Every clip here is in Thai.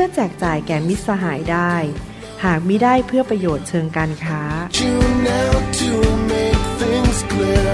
พื่อแจกจ่ายแก่มิตรสหายได้ หากมิได้เพื่อประโยชน์เชิงการค้า clear.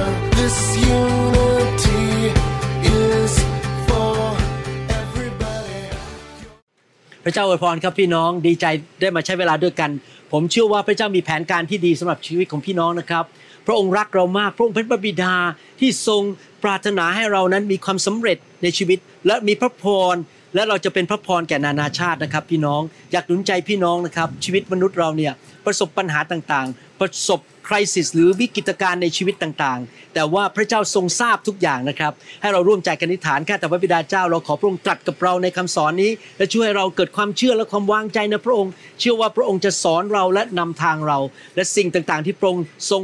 พระเจ้าอวยพรครับพี่น้องดีใจได้มาใช้เวลาด้วยกัน ผมเชื่อว่าพระเจ้ามีแผนการที่ดีสำหรับชีวิตของพี่น้องนะครับ พระองค์รักเรามากพระองค์เป็นพระบิดาที่ทรงปรารถนาให้เรานั้นมีความสำเร็จในชีวิต และมีพระพร และเราจะเป็นพระพรแก่นานาชาตินะครับ พี่น้องอยากหนุนใจพี่น้องนะครับ ชีวิตมนุษย์เราเนี่ยประสบปัญหาต่างๆ ประสบคริสิสหรือวิกฤตการณ์ในชีวิตต่างๆ แต่ว่าพระเจ้าทรงทราบทุกอย่างนะครับ ให้เราร่วมใจกันอธิษฐานข้าแต่พระบิดาเจ้า เราขอพระองค์ตรัสกับเราในคำสอนนี้ และช่วยให้เราเกิดความเชื่อและความวางใจในพระองค์ เชื่อว่าพระองค์จะสอนเราและนำทางเรา และสิ่งต่างๆ ที่พระองค์ทรง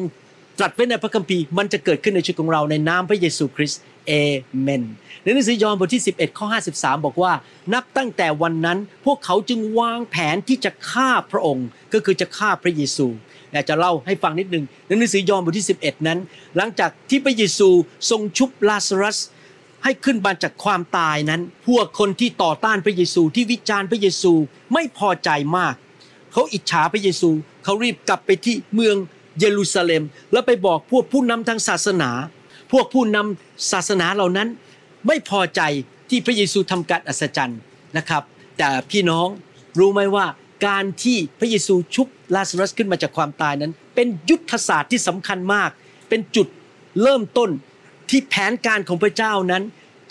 ตรัสไว้ในพระคัมภีร์มันจะเกิดขึ้นในชีวิตของเราในนามพระเยซูคริสต์ เอเมนในหนังสือยอห์นบทที่ 11 ข้อ 53 บอกว่า นับตั้งแต่วันนั้นพวกเขาจึงวางแผนที่จะฆ่าพระองค์ ก็คือจะฆ่าพระเยซูอยากจะเล่าให้ฟังนิดหนึ่งในหนังสือยอห์นบทที่ 11 นั้น หลังจากที่พระเยซูทรงชุบลาซารัส ให้ขึ้นมาจากความตายนั้น พวกคนที่ต่อต้านพระเยซูที่วิจารณ์พระเยซูไม่พอใจมาก เขาอิจฉาพระเยซูเขารีบกลับไปที่เมืองเยรูซาเล็ม แล้วไปบอกพวกผู้นำทางศาสนา พวกผู้นำศาสนาเหล่านั้น ไม่พอใจที่พระเยซูทำการอัศจรรย์นะครับ แต่พี่น้องรู้ไหมว่าการที่พระเยซูชุบลาซารัสขึ้นมาจากความตายนั้น เป็นยุทธศาสตร์ที่สำคัญมาก เป็นจุดเริ่มต้นที่แผนการของพระเจ้านั้น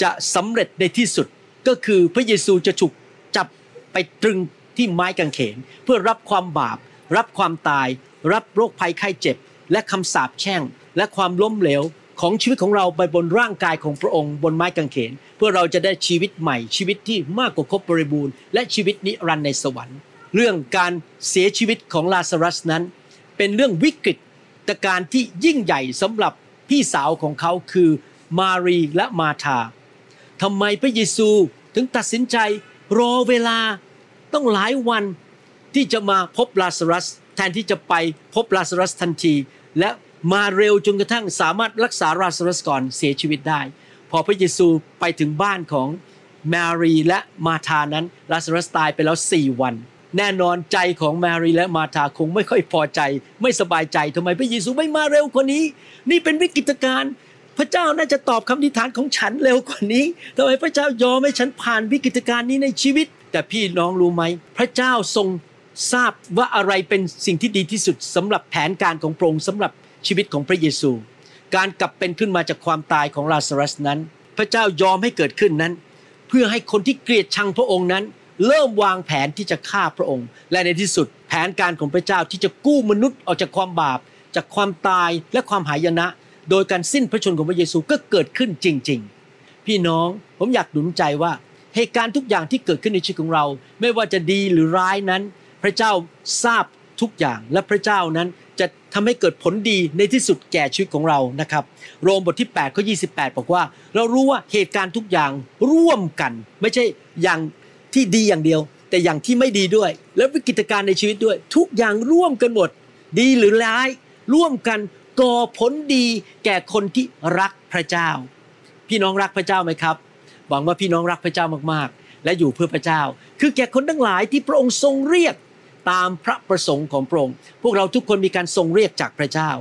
จะสำเร็จในที่สุดก็คือพระเยซูจะถูกจับไปตรึงที่ไม้กางเขน เพื่อรับความบาป รับความตาย รับโรคภัยไข้เจ็บ และคำสาปแช่ง และความล้มเหลว ของชีวิตของเราไปบนร่างกายของพระองค์บนไม้กางเขน เพื่อเราจะได้ชีวิตใหม่ชีวิตที่มากกว่าครบบริบูรณ์และชีวิตนิรันดร์ในสวรรค์ เรื่องการเสียชีวิตของลาซารัสนั้น เป็นเรื่องวิกฤตการที่ยิ่งใหญ่สำหรับพี่สาวของเขาคือมารีและมาธาทำไมพระเยซูถึงตัดสินใจรอเวลาต้องหลายวันที่จะมาพบลาซารัส แทนที่จะไปพบลาซารัสทันที และ มาเร็วจนกระทั่งสามารถรักษาลาซารัสก่อนเสียชีวิตได้ พอพระเยซูไปถึงบ้านของมารีและมาธานั้นลาซารัสตายไปแล้วสี่วัน แน่นอนใจของมารีและมาธาคงไม่ค่อยพอใจ ไม่สบายใจทำไมพระเยซูไม่มาเร็วกว่านี้ นี่เป็นวิกฤตการณ์พระเจ้าน่าจะตอบคำอธิฐานของฉันเร็วกว่านี้ทำไมพระเจ้ายอมให้ฉันผ่านวิกฤตการณ์นี้ในชีวิต แต่พี่น้องรู้ไหม พระเจ้าทรงทราบว่าอะไรเป็นสิ่งที่ดีที่สุดสำหรับแผนการของพระองค์สำหรับ ชีวิตของพระเยซู การกลับเป็นขึ้นมาจากความตายของลาซารัสนั้น พระเจ้ายอมให้เกิดขึ้นนั้น เพื่อให้คนที่เกลียดชังพระองค์นั้น เริ่มวางแผนที่จะฆ่าพระองค์ และในที่สุดแผนการของพระเจ้าที่จะกู้มนุษย์ออกจากความบาป จากความตายและความหายนะ โดยการสิ้นพระชนของพระเยซูก็เกิดขึ้นจริง ๆ พี่น้องผมอยากหนุนใจว่าเหตุการณ์ทุกอย่างที่เกิดขึ้นในชีวิตของเรา ไม่ว่าจะดีหรือร้ายนั้น พระเจ้าทราบ ทุกอย่างและพระเจ้านั้นจะทำให้เกิดผลดีในที่สุดแก่ชีวิตของเรานะครับ โรมบทที่8ข้อ28บอกว่า เรารู้ว่าเหตุการณ์ทุกอย่างร่วมกัน ไม่ใช่อย่างที่ดีอย่างเดียว แต่อย่างที่ไม่ดีด้วย และวิกฤตการณ์ในชีวิตด้วย ทุกอย่างร่วมกันหมด ดีหรือร้าย ร่วมกันก่อผลดีแก่คนที่รักพระเจ้า พี่น้องรักพระเจ้าไหมครับหวังว่าพี่น้องรักพระเจ้ามากๆ และอยู่เพื่อพระเจ้า คือแก่คนทั้งหลายที่พระองค์ทรงเรียก ตามพระประสงค์ของพระองค์พวกเราทุกคนมีการทรงเรียกจากพระเจ้า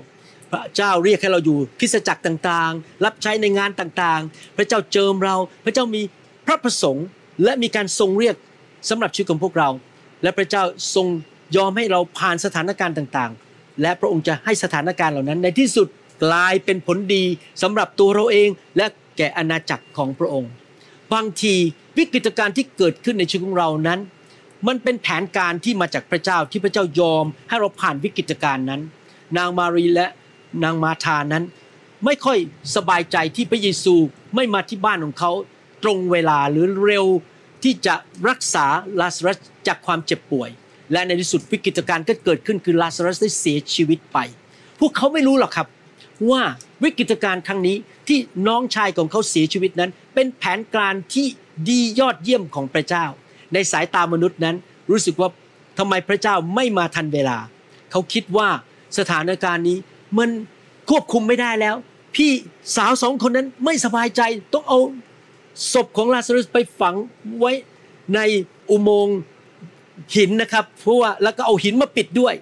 พระเจ้าเรียกให้เราอยู่คริสจักรต่างๆ รับใช้ในงานต่างๆ พระเจ้าเจิมเรา พระเจ้ามีพระประสงค์และมีการทรงเรียกสำหรับชีวิตของพวกเรา และพระเจ้าทรงยอมให้เราผ่านสถานการณ์ต่างๆ และพระองค์จะให้สถานการณ์เหล่านั้น ในที่สุดกลายเป็นผลดีสำหรับตัวเราเองและแก่อาณาจักรของพระองค์ บางทีวิกฤตการณ์ที่เกิดขึ้นในชีวิตของเรานั้น มันเป็นแผนการที่มาจากพระเจ้าที่พระเจ้ายอมให้เราผ่านวิกฤตการณ์นั้น นางมารีและนางมาธานั้น ไม่ค่อยสบายใจที่พระเยซูไม่มาที่บ้านของเขาตรงเวลาหรือเร็วที่จะรักษาลาซารัสจากความเจ็บป่วย และในที่สุดวิกฤตการณ์ก็เกิดขึ้นคือลาซารัสได้เสียชีวิตไป พวกเขาไม่รู้หรอกครับว่าวิกฤตการณ์ครั้งนี้ที่น้องชายของเขาเสียชีวิตนั้น เป็นแผนการที่ดียอดเยี่ยมของพระเจ้า ในสายตามนุษย์นั้น รู้สึกว่าทำไมพระเจ้าไม่มาทันเวลา เขาคิดว่าสถานการณ์นี้มันควบคุมไม่ได้แล้ว พี่สาวสองคนนั้นไม่สบายใจต้องเอาศพของลาซารุสไปฝังไว้ในอุโมงค์หินนะครับ เพราะว่าแล้วก็เอาหินมาปิดด้วย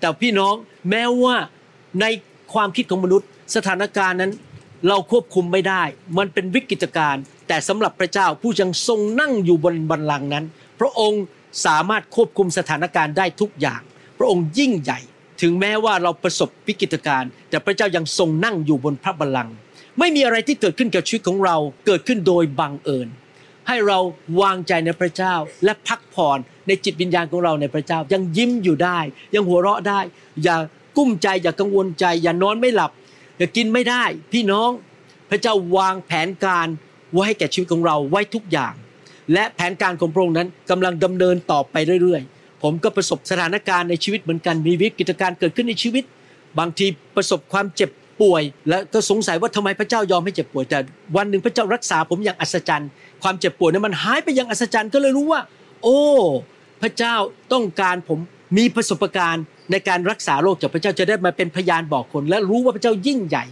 แต่พี่น้องแม้ว่าในความคิดของมนุษย์ สถานการณ์นั้น เราควบคุมไม่ได้ มันเป็นวิกฤตการณ์แต่สำหรับพระเจ้าผู้ยังทรงนั่งอยู่บนบัลลังก์นั้น พระองค์สามารถควบคุมสถานการณ์ได้ทุกอย่าง พระองค์ยิ่งใหญ่ ถึงแม้ว่าเราประสบวิกฤตการณ์แต่พระเจ้ายังทรงนั่งอยู่บนพระบัลลังก์ไม่มีอะไรที่เกิดขึ้นกับชีวิตของเราเกิดขึ้นโดยบังเอิญ ให้เราวางใจในพระเจ้าและพักผ่อนในจิตวิญญาณของเราในพระเจ้ายังยิ้มอยู่ได้ ยังหัวเราะได้ อย่ากุ้มใจอย่ากังวลใจ อย่านอนไม่หลับ อย่ากินไม่ได้ พี่น้อง พระเจ้าวางแผนการไว้ให้แก่ชีวิตของเราไว้ทุกอย่าง และแผนการของพระองค์นั้นกำลังดำเนินต่อไปเรื่อยๆ ผมก็ประสบสถานการณ์ในชีวิตเหมือนกันมีวิกฤตการณ์เกิดขึ้นในชีวิต บางทีประสบความเจ็บป่วย และก็สงสัยว่าทำไมพระเจ้ายอมให้เจ็บป่วยแต่วันหนึ่งพระเจ้ารักษาผมอย่างอัศจรรย์ ความเจ็บป่วยนั้นมันหายไปอย่างอัศจรรย์ก็เลยรู้ว่า โอ้ พระเจ้าต้องการผม มีประสบการณ์ในการรักษาโรคจากพระเจ้าจะได้มาเป็นพยานบอกคน และรู้ว่าพระเจ้ายิ่งใหญ่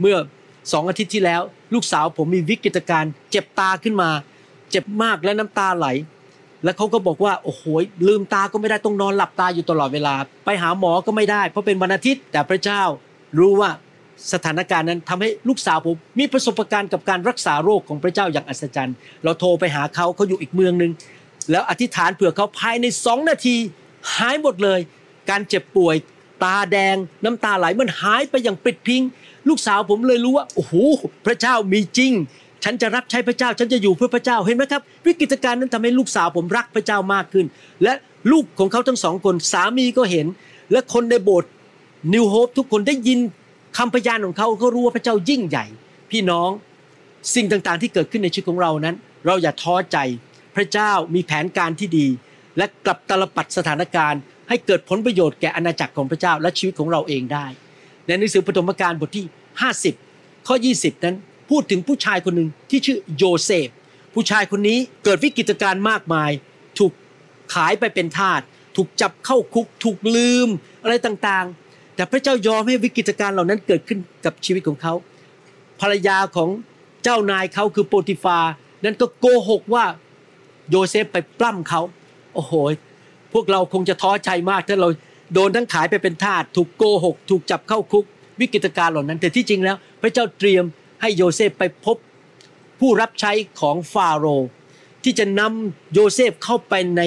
เมื่อสองอาทิตย์ที่แล้ว ลูกสาวผมมีวิกฤตการณ์เจ็บตาขึ้นมา เจ็บมากและน้ำตาไหล แล้วเขาก็บอกว่าโอ้โหลืมตาก็ไม่ได้ต้องนอนหลับตาอยู่ตลอดเวลา ไปหาหมอก็ไม่ได้ เพราะเป็นวันอาทิตย์ แต่พระเจ้ารู้ว่าสถานการณ์นั้นทำให้ลูกสาวผมมีประสบการณ์กับการรักษาโรคของพระเจ้าอย่างอัศจรรย์ เราโทรไปหาเขาเขาอยู่อีกเมืองหนึ่งแล้วอธิษฐานเผื่อเขาภายในสองนาที หายหมดเลย การเจ็บป่วย ตาแดง น้ำตาไหลมันหายไปอย่างปิดพิง ลูกสาวผมเลยรู้ว่าโอ้โหพระเจ้ามีจริง ฉันจะรับใช้พระเจ้าฉันจะอยู่เพื่อพระเจ้าเห็นไหมครับ วิกฤตการณ์นั้นทำให้ลูกสาวผมรักพระเจ้ามากขึ้น และลูกของเขาทั้งสองคนสามีก็เห็น และคนในโบสถ์นิวโฮปทุกคนได้ยินคำพยานของเขาเขารู้ว่าพระเจ้ายิ่งใหญ่ พี่น้องสิ่งต่างๆ ที่เกิดขึ้นในชีวิตของเรานั้น เราอย่าท้อใจ พระเจ้ามีแผนการที่ดี และกลับตลปัดสถานการณ์ ให้เกิดผลประโยชน์แก่อาณาจักรของพระเจ้าและชีวิตของเราเองได้ ในหนังสือปฐมกาลบทที่ 50 ข้อ 20 นั้นพูดถึงผู้ชายคนหนึ่งที่ชื่อโยเซฟ ผู้ชายคนนี้เกิดวิกฤตการณ์มากมาย ถูกขายไปเป็นทาส ถูกจับเข้าคุก ถูกลืมอะไรต่างๆ แต่พระเจ้ายอมให้วิกฤตการณ์เหล่านั้นเกิดขึ้นกับชีวิตของเขา ภรรยาของเจ้านายเขาคือโปทิฟาร์ นั้นก็โกหกว่าโยเซฟไปปล้ำเขา โอ้โห พวกเราคงจะท้อใจมากถ้าเราโดนทั้งขายไปเป็นทาสถูกโกหก ถูกจับเข้าคุก วิกฤตการณ์เหล่านั้น แต่ที่จริงแล้ว พระเจ้าเตรียมให้โยเซฟไปพบผู้รับใช้ของฟาโรห์ที่จะนำโยเซฟเข้าไปใน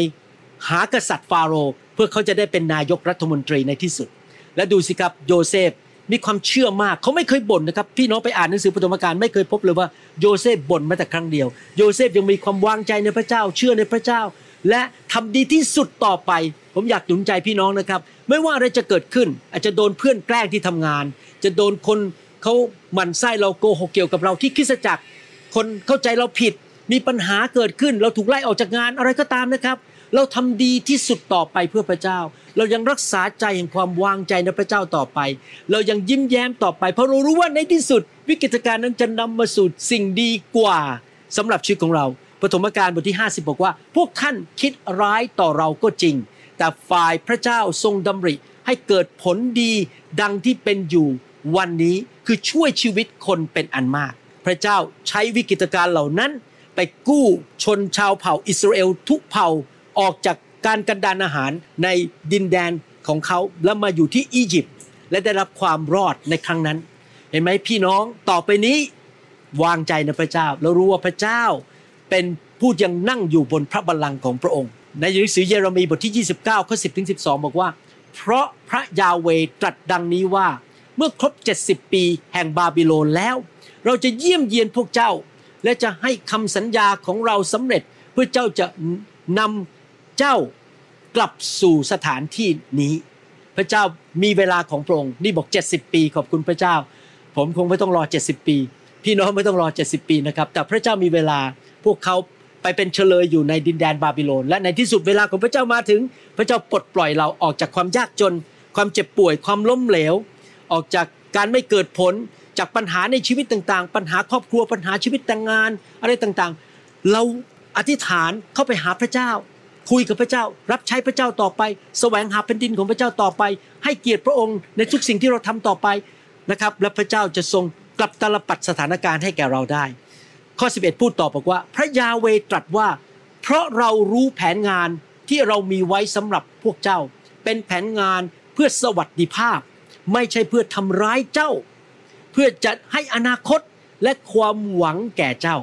หากษัตริย์ฟาโรห์เพื่อเขาจะได้เป็นนายกรัฐมนตรีในที่สุด และดูสิครับโยเซฟมีความเชื่อมากเขาไม่เคยบ่นนะครับพี่น้องไปอ่านหนังสือปฐมกาลไม่เคยพบเลยว่าโยเซฟบ่นแม้แต่ครั้งเดียว โยเซฟยังมีความวางใจในพระเจ้า เชื่อในพระเจ้า และทำดีที่สุดต่อไป ผมอยากหนุนใจพี่น้องนะครับ ไม่ว่าอะไรจะเกิดขึ้น อาจจะโดนเพื่อนแกล้งที่ทำงาน จะโดนคนเขาหมั่นไส้เราโกหกเกี่ยวกับเราที่คริสตจักร คนเข้าใจเราผิด มีปัญหาเกิดขึ้น เราถูกไล่ออกจากงานอะไรก็ตามนะครับ เราทำดีที่สุดต่อไปเพื่อพระเจ้า เรายังรักษาใจแห่งความวางใจในพระเจ้าต่อไป เรายังยิ้มแย้มต่อไป เพราะเรารู้ว่าในที่สุด วิกฤตการณ์นั้นจะนำมาสู่สิ่งดีกว่าสำหรับชีวิตของเรา ปฐมกาลบทที่ 50 บอกว่า พวกท่านคิดร้ายต่อเราก็จริง แต่ฝ่ายพระเจ้าทรงดำริให้เกิดผลดีดังที่เป็นอยู่วันนี้คือช่วยชีวิตคนเป็นอันมาก พระเจ้าใช้วิกฤตการเหล่านั้น ไปกู้ชนชาวเผ่าอิสราเอลทุกเผ่าออกจากการกันดานอาหารในดินแดนของเขาแล้วมาอยู่ที่อียิปต์และได้รับความรอดในครั้งนั้น เห็นไหมพี่น้องต่อไปนี้ วางใจในพระเจ้าเรารู้ว่าพระเจ้า เป็นผู้ยังนั่งอยู่บนพระบัลลังก์ของพระองค์ ในหนังสือเยเรมีบทที่ 29ข้อ10ถึง12 บอกว่า เพราะพระยาเวตรัสดังนี้ว่าเมื่อครบ 70 ปีแห่งบาบิโลนแล้ว เราจะเยี่ยมเยียนพวกเจ้า และจะให้คำสัญญาของเราสำเร็จเพื่อเจ้าจะนำเจ้ากลับสู่สถานที่นี้ พระเจ้ามีเวลาของพระองค์นี่บอก 70 ปีขอบคุณพระเจ้า ผมคงไม่ต้องรอ 70 ปี พี่น้องไม่ต้องรอ 70 ปีนะครับ แต่พระเจ้ามีเวลา พวกเขาไปเป็นเฉลยอยู่ในดินแดนบาบิโลน และในที่สุดเวลาของพระเจ้ามาถึง พระเจ้าปลดปล่อยเราออกจากความยากจน ความเจ็บป่วยความล้มเหลว ออกจากการไม่เกิดผลจากปัญหาในชีวิตต่างๆ ปัญหาครอบครัวปัญหาชีวิตแต่งงาน อะไรต่างๆ เราอธิษฐานเข้าไปหาพระเจ้า คุยกับพระเจ้า รับใช้พระเจ้าต่อไป แสวงหาแผ่นดินของพระเจ้าต่อไป ให้เกียรติพระองค์ในทุกสิ่งที่เราทำต่อไปนะครับและพระเจ้าจะทรงกลับตาลปัดสถานการณ์ให้แก่เราได้ ข้อ 11 พูดต่อบอกว่า พระยาเวตรัสว่า เพราะเรารู้แผนงานที่เรามีไว้สำหรับพวกเจ้า เป็นแผนงานเพื่อสวัสดิภาพ ไม่ใช่เพื่อทำร้ายเจ้า เพื่อจะให้อนาคตและความหวังแก่เจ้า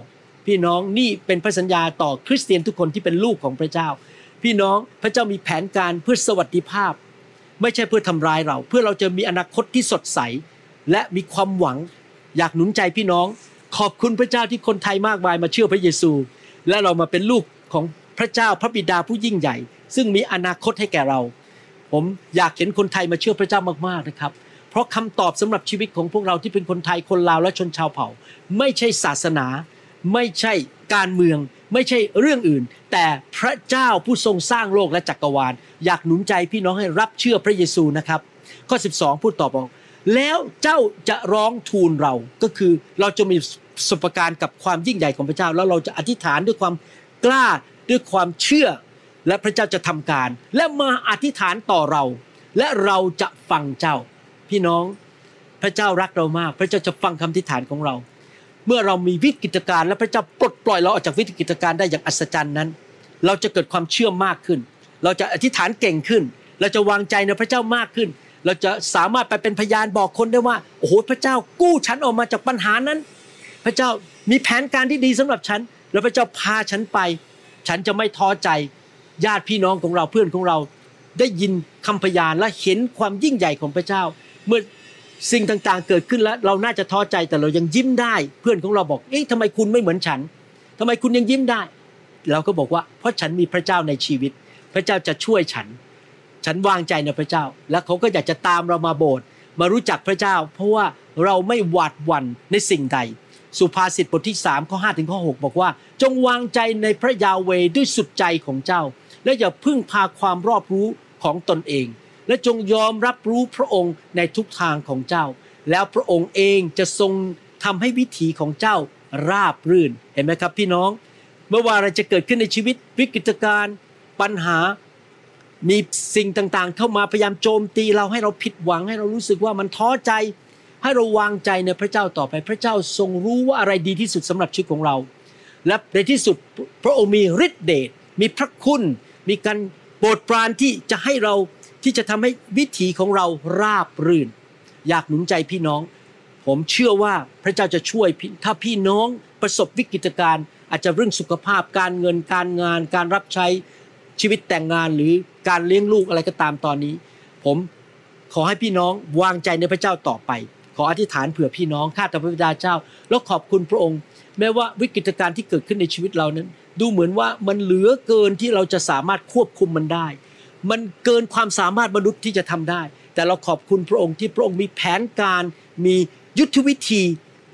พี่น้องนี่เป็นพระสัญญาต่อคริสเตียนทุกคนที่เป็นลูกของพระเจ้า พี่น้องพระเจ้ามีแผนการเพื่อสวัสดิภาพ ไม่ใช่เพื่อทำร้ายเรา เพื่อเราจะมีอนาคตที่สดใส และมีความหวังอยากหนุนใจพี่น้อง ขอบคุณพระเจ้าที่คนไทยมากมายมาเชื่อพระเยซู และเรามาเป็นลูกของพระเจ้าพระบิดาผู้ยิ่งใหญ่ ซึ่งมีอนาคตให้แก่เรา ผมอยากเห็นคนไทยมาเชื่อพระเจ้ามากๆนะครับ เพราะคำตอบสำหรับชีวิตของพวกเราที่เป็นคนไทยคนลาวและชนชาวเผ่า ไม่ใช่ศาสนา ไม่ใช่การเมือง ไม่ใช่เรื่องอื่น แต่พระเจ้าผู้ทรงสร้างโลกและจักรวาล อยากหนุนใจพี่น้องให้รับเชื่อพระเยซูนะครับ ข้อ 12 พูดต่อบอกแล้วเจ้าจะร้องทูลเราก็คือเราจะมี สบการณ์กับความยิ่งใหญ่ของพระเจ้า แล้วเราจะอธิษฐานด้วยความกล้าด้วยความเชื่อ และพระเจ้าจะทำการ และมาอธิษฐานต่อเรา และเราจะฟังเจ้า พี่น้องพระเจ้ารักเรามาก พระเจ้าจะฟังคำอธิษฐานของเรา เมื่อเรามีวิกฤตการณ์และพระเจ้าปลดปล่อยเราออกจากวิกฤตการณ์ได้อย่างอัศจรรย์นั้น เราจะเกิดความเชื่อมากขึ้น เราจะอธิษฐานเก่งขึ้น เราจะวางใจในพระเจ้ามากขึ้น เราจะสามารถไปเป็นพยานบอกคนได้ว่าโอ้โหพระเจ้ากู้ฉันออกมาจากปัญหานั้น พระเจ้ามีแผนการที่ดีสำหรับฉัน แล้วพระเจ้าพาฉันไป ฉันจะไม่ท้อใจญาติพี่น้องของเราเพื่อนของเรา ได้ยินคำพยานและเห็นความยิ่งใหญ่ของพระเจ้า เมื่อสิ่งต่างๆ เกิดขึ้นแล้วเราน่าจะท้อใจแต่เรายังยิ้มได้ เพื่อนของเราบอก เอ๊ะทำไมคุณไม่เหมือนฉันทำไมคุณยังยิ้มได้ เราก็บอกว่า เพราะฉันมีพระเจ้าในชีวิต พระเจ้าจะช่วยฉัน ฉันวางใจในพระเจ้า และเขาก็อยากจะตามเรามาโบสถ์มารู้จักพระเจ้า เพราะว่าเราไม่หวาดหวั่นในสิ่งใด สุภาษิตบทที่3ข้อ5ถึงข้อ6บอกว่า จงวางใจในพระยาเวด้วยสุดใจของเจ้า และอย่าพึ่งพาความรอบรู้ของตนเอง และจงยอมรับรู้พระองค์ในทุกทางของเจ้า แล้วพระองค์เองจะทรงทำให้วิถีของเจ้าราบรื่นเห็นไหมครับพี่น้องเมื่อว่าอะไรจะเกิดขึ้นในชีวิตวิกฤตการณ์ปัญหามีสิ่งต่างๆ เข้ามาพยายามโจมตีเราให้เราผิดหวังให้เรารู้สึกว่ามันท้อใจ ให้เราวางใจในพระเจ้าต่อไปพระเจ้าทรงรู้ว่าอะไรดีที่สุดสำหรับชีวิตของเรา และในที่สุดพระองค์มีฤทธิเดชมีพระคุณ มีการโปรดปรานที่จะให้เราที่จะทำให้วิถีของเราราบรื่น อยากหนุนใจพี่น้อง ผมเชื่อว่าพระเจ้าจะช่วยถ้าพี่น้องประสบวิกฤตการณ์อาจจะเรื่องสุขภาพการเงินการงาน การรับใช้ชีวิตแต่งงานหรือการเลี้ยงลูกอะไรก็ตามตอนนี้ ผมขอให้พี่น้องวางใจในพระเจ้าต่อไป ขออธิษฐานเผื่อพี่น้องข้าแต่พระบิดาเจ้า แล้วขอบคุณพระองค์ แม้ว่าวิกฤตการณ์ที่เกิดขึ้นในชีวิตเรานั้น ดูเหมือนว่ามันเหลือเกินที่เราจะสามารถควบคุมมันได้ มันเกินความสามารถมนุษย์ที่จะทำได้ แต่เราขอบคุณพระองค์ที่พระองค์มีแผนการ มียุทธวิธี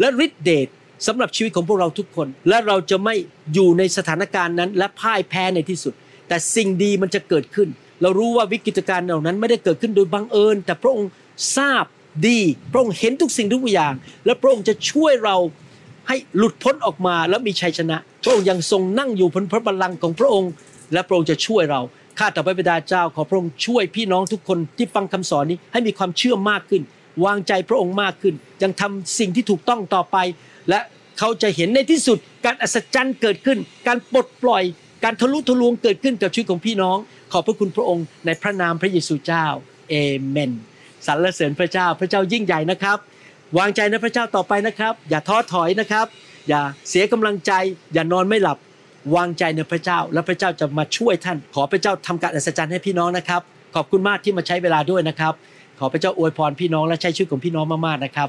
และฤทธิเดชสำหรับชีวิตของพวกเราทุกคน และเราจะไม่อยู่ในสถานการณ์นั้น และพ่ายแพ้ในที่สุด แต่สิ่งดีมันจะเกิดขึ้น เรารู้ว่าวิกฤตการณ์เหล่านั้นไม่ได้เกิดขึ้นโดยบังเอิญ แต่พระองค์ทราบ ดีพระองค์เห็นทุกสิ่งทุกอย่าง และพระองค์จะช่วยเราให้หลุดพ้นออกมาแล้วมีชัยชนะ พระองค์ยังทรงนั่งอยู่บนพระบัลลังก์ของพระองค์ และพระองค์จะช่วยเราข้าแต่พระบิดาเจ้าขอพระองค์ช่วยพี่น้องทุกคนที่ฟังคำสอนนี้ให้มีความเชื่อมากขึ้น วางใจพระองค์มากขึ้น ยังทำสิ่งที่ถูกต้องต่อไป และเขาจะเห็นในที่สุด การอัศจรรย์เกิดขึ้น การปลดปล่อย การทะลุทะลวงเกิดขึ้นกับชีวิตของพี่น้อง ขอบพระคุณพระองค์ในพระนามพระเยซูเจ้าเอเมน สรรเสริญพระเจ้าพระเจ้ายิ่งใหญ่นะครับ วางใจในพระเจ้าต่อไปนะครับ อย่าท้อถอยนะครับ อย่าเสียกำลังใจ อย่านอนไม่หลับ วางใจในพระเจ้า และพระเจ้าจะมาช่วยท่าน ขอพระเจ้าทำการอัศจรรย์ให้พี่น้องนะครับ ขอบคุณมากที่มาใช้เวลาด้วยนะครับ ขอพระเจ้าอวยพรพี่น้องและใช้ชีวิตของพี่น้องมากๆนะครับ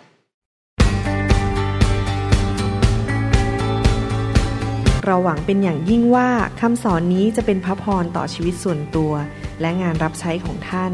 เราหวังเป็นอย่างยิ่งว่าคำสอนนี้จะเป็นพระพรต่อชีวิตส่วนตัว และงานรับใช้ของท่าน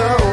know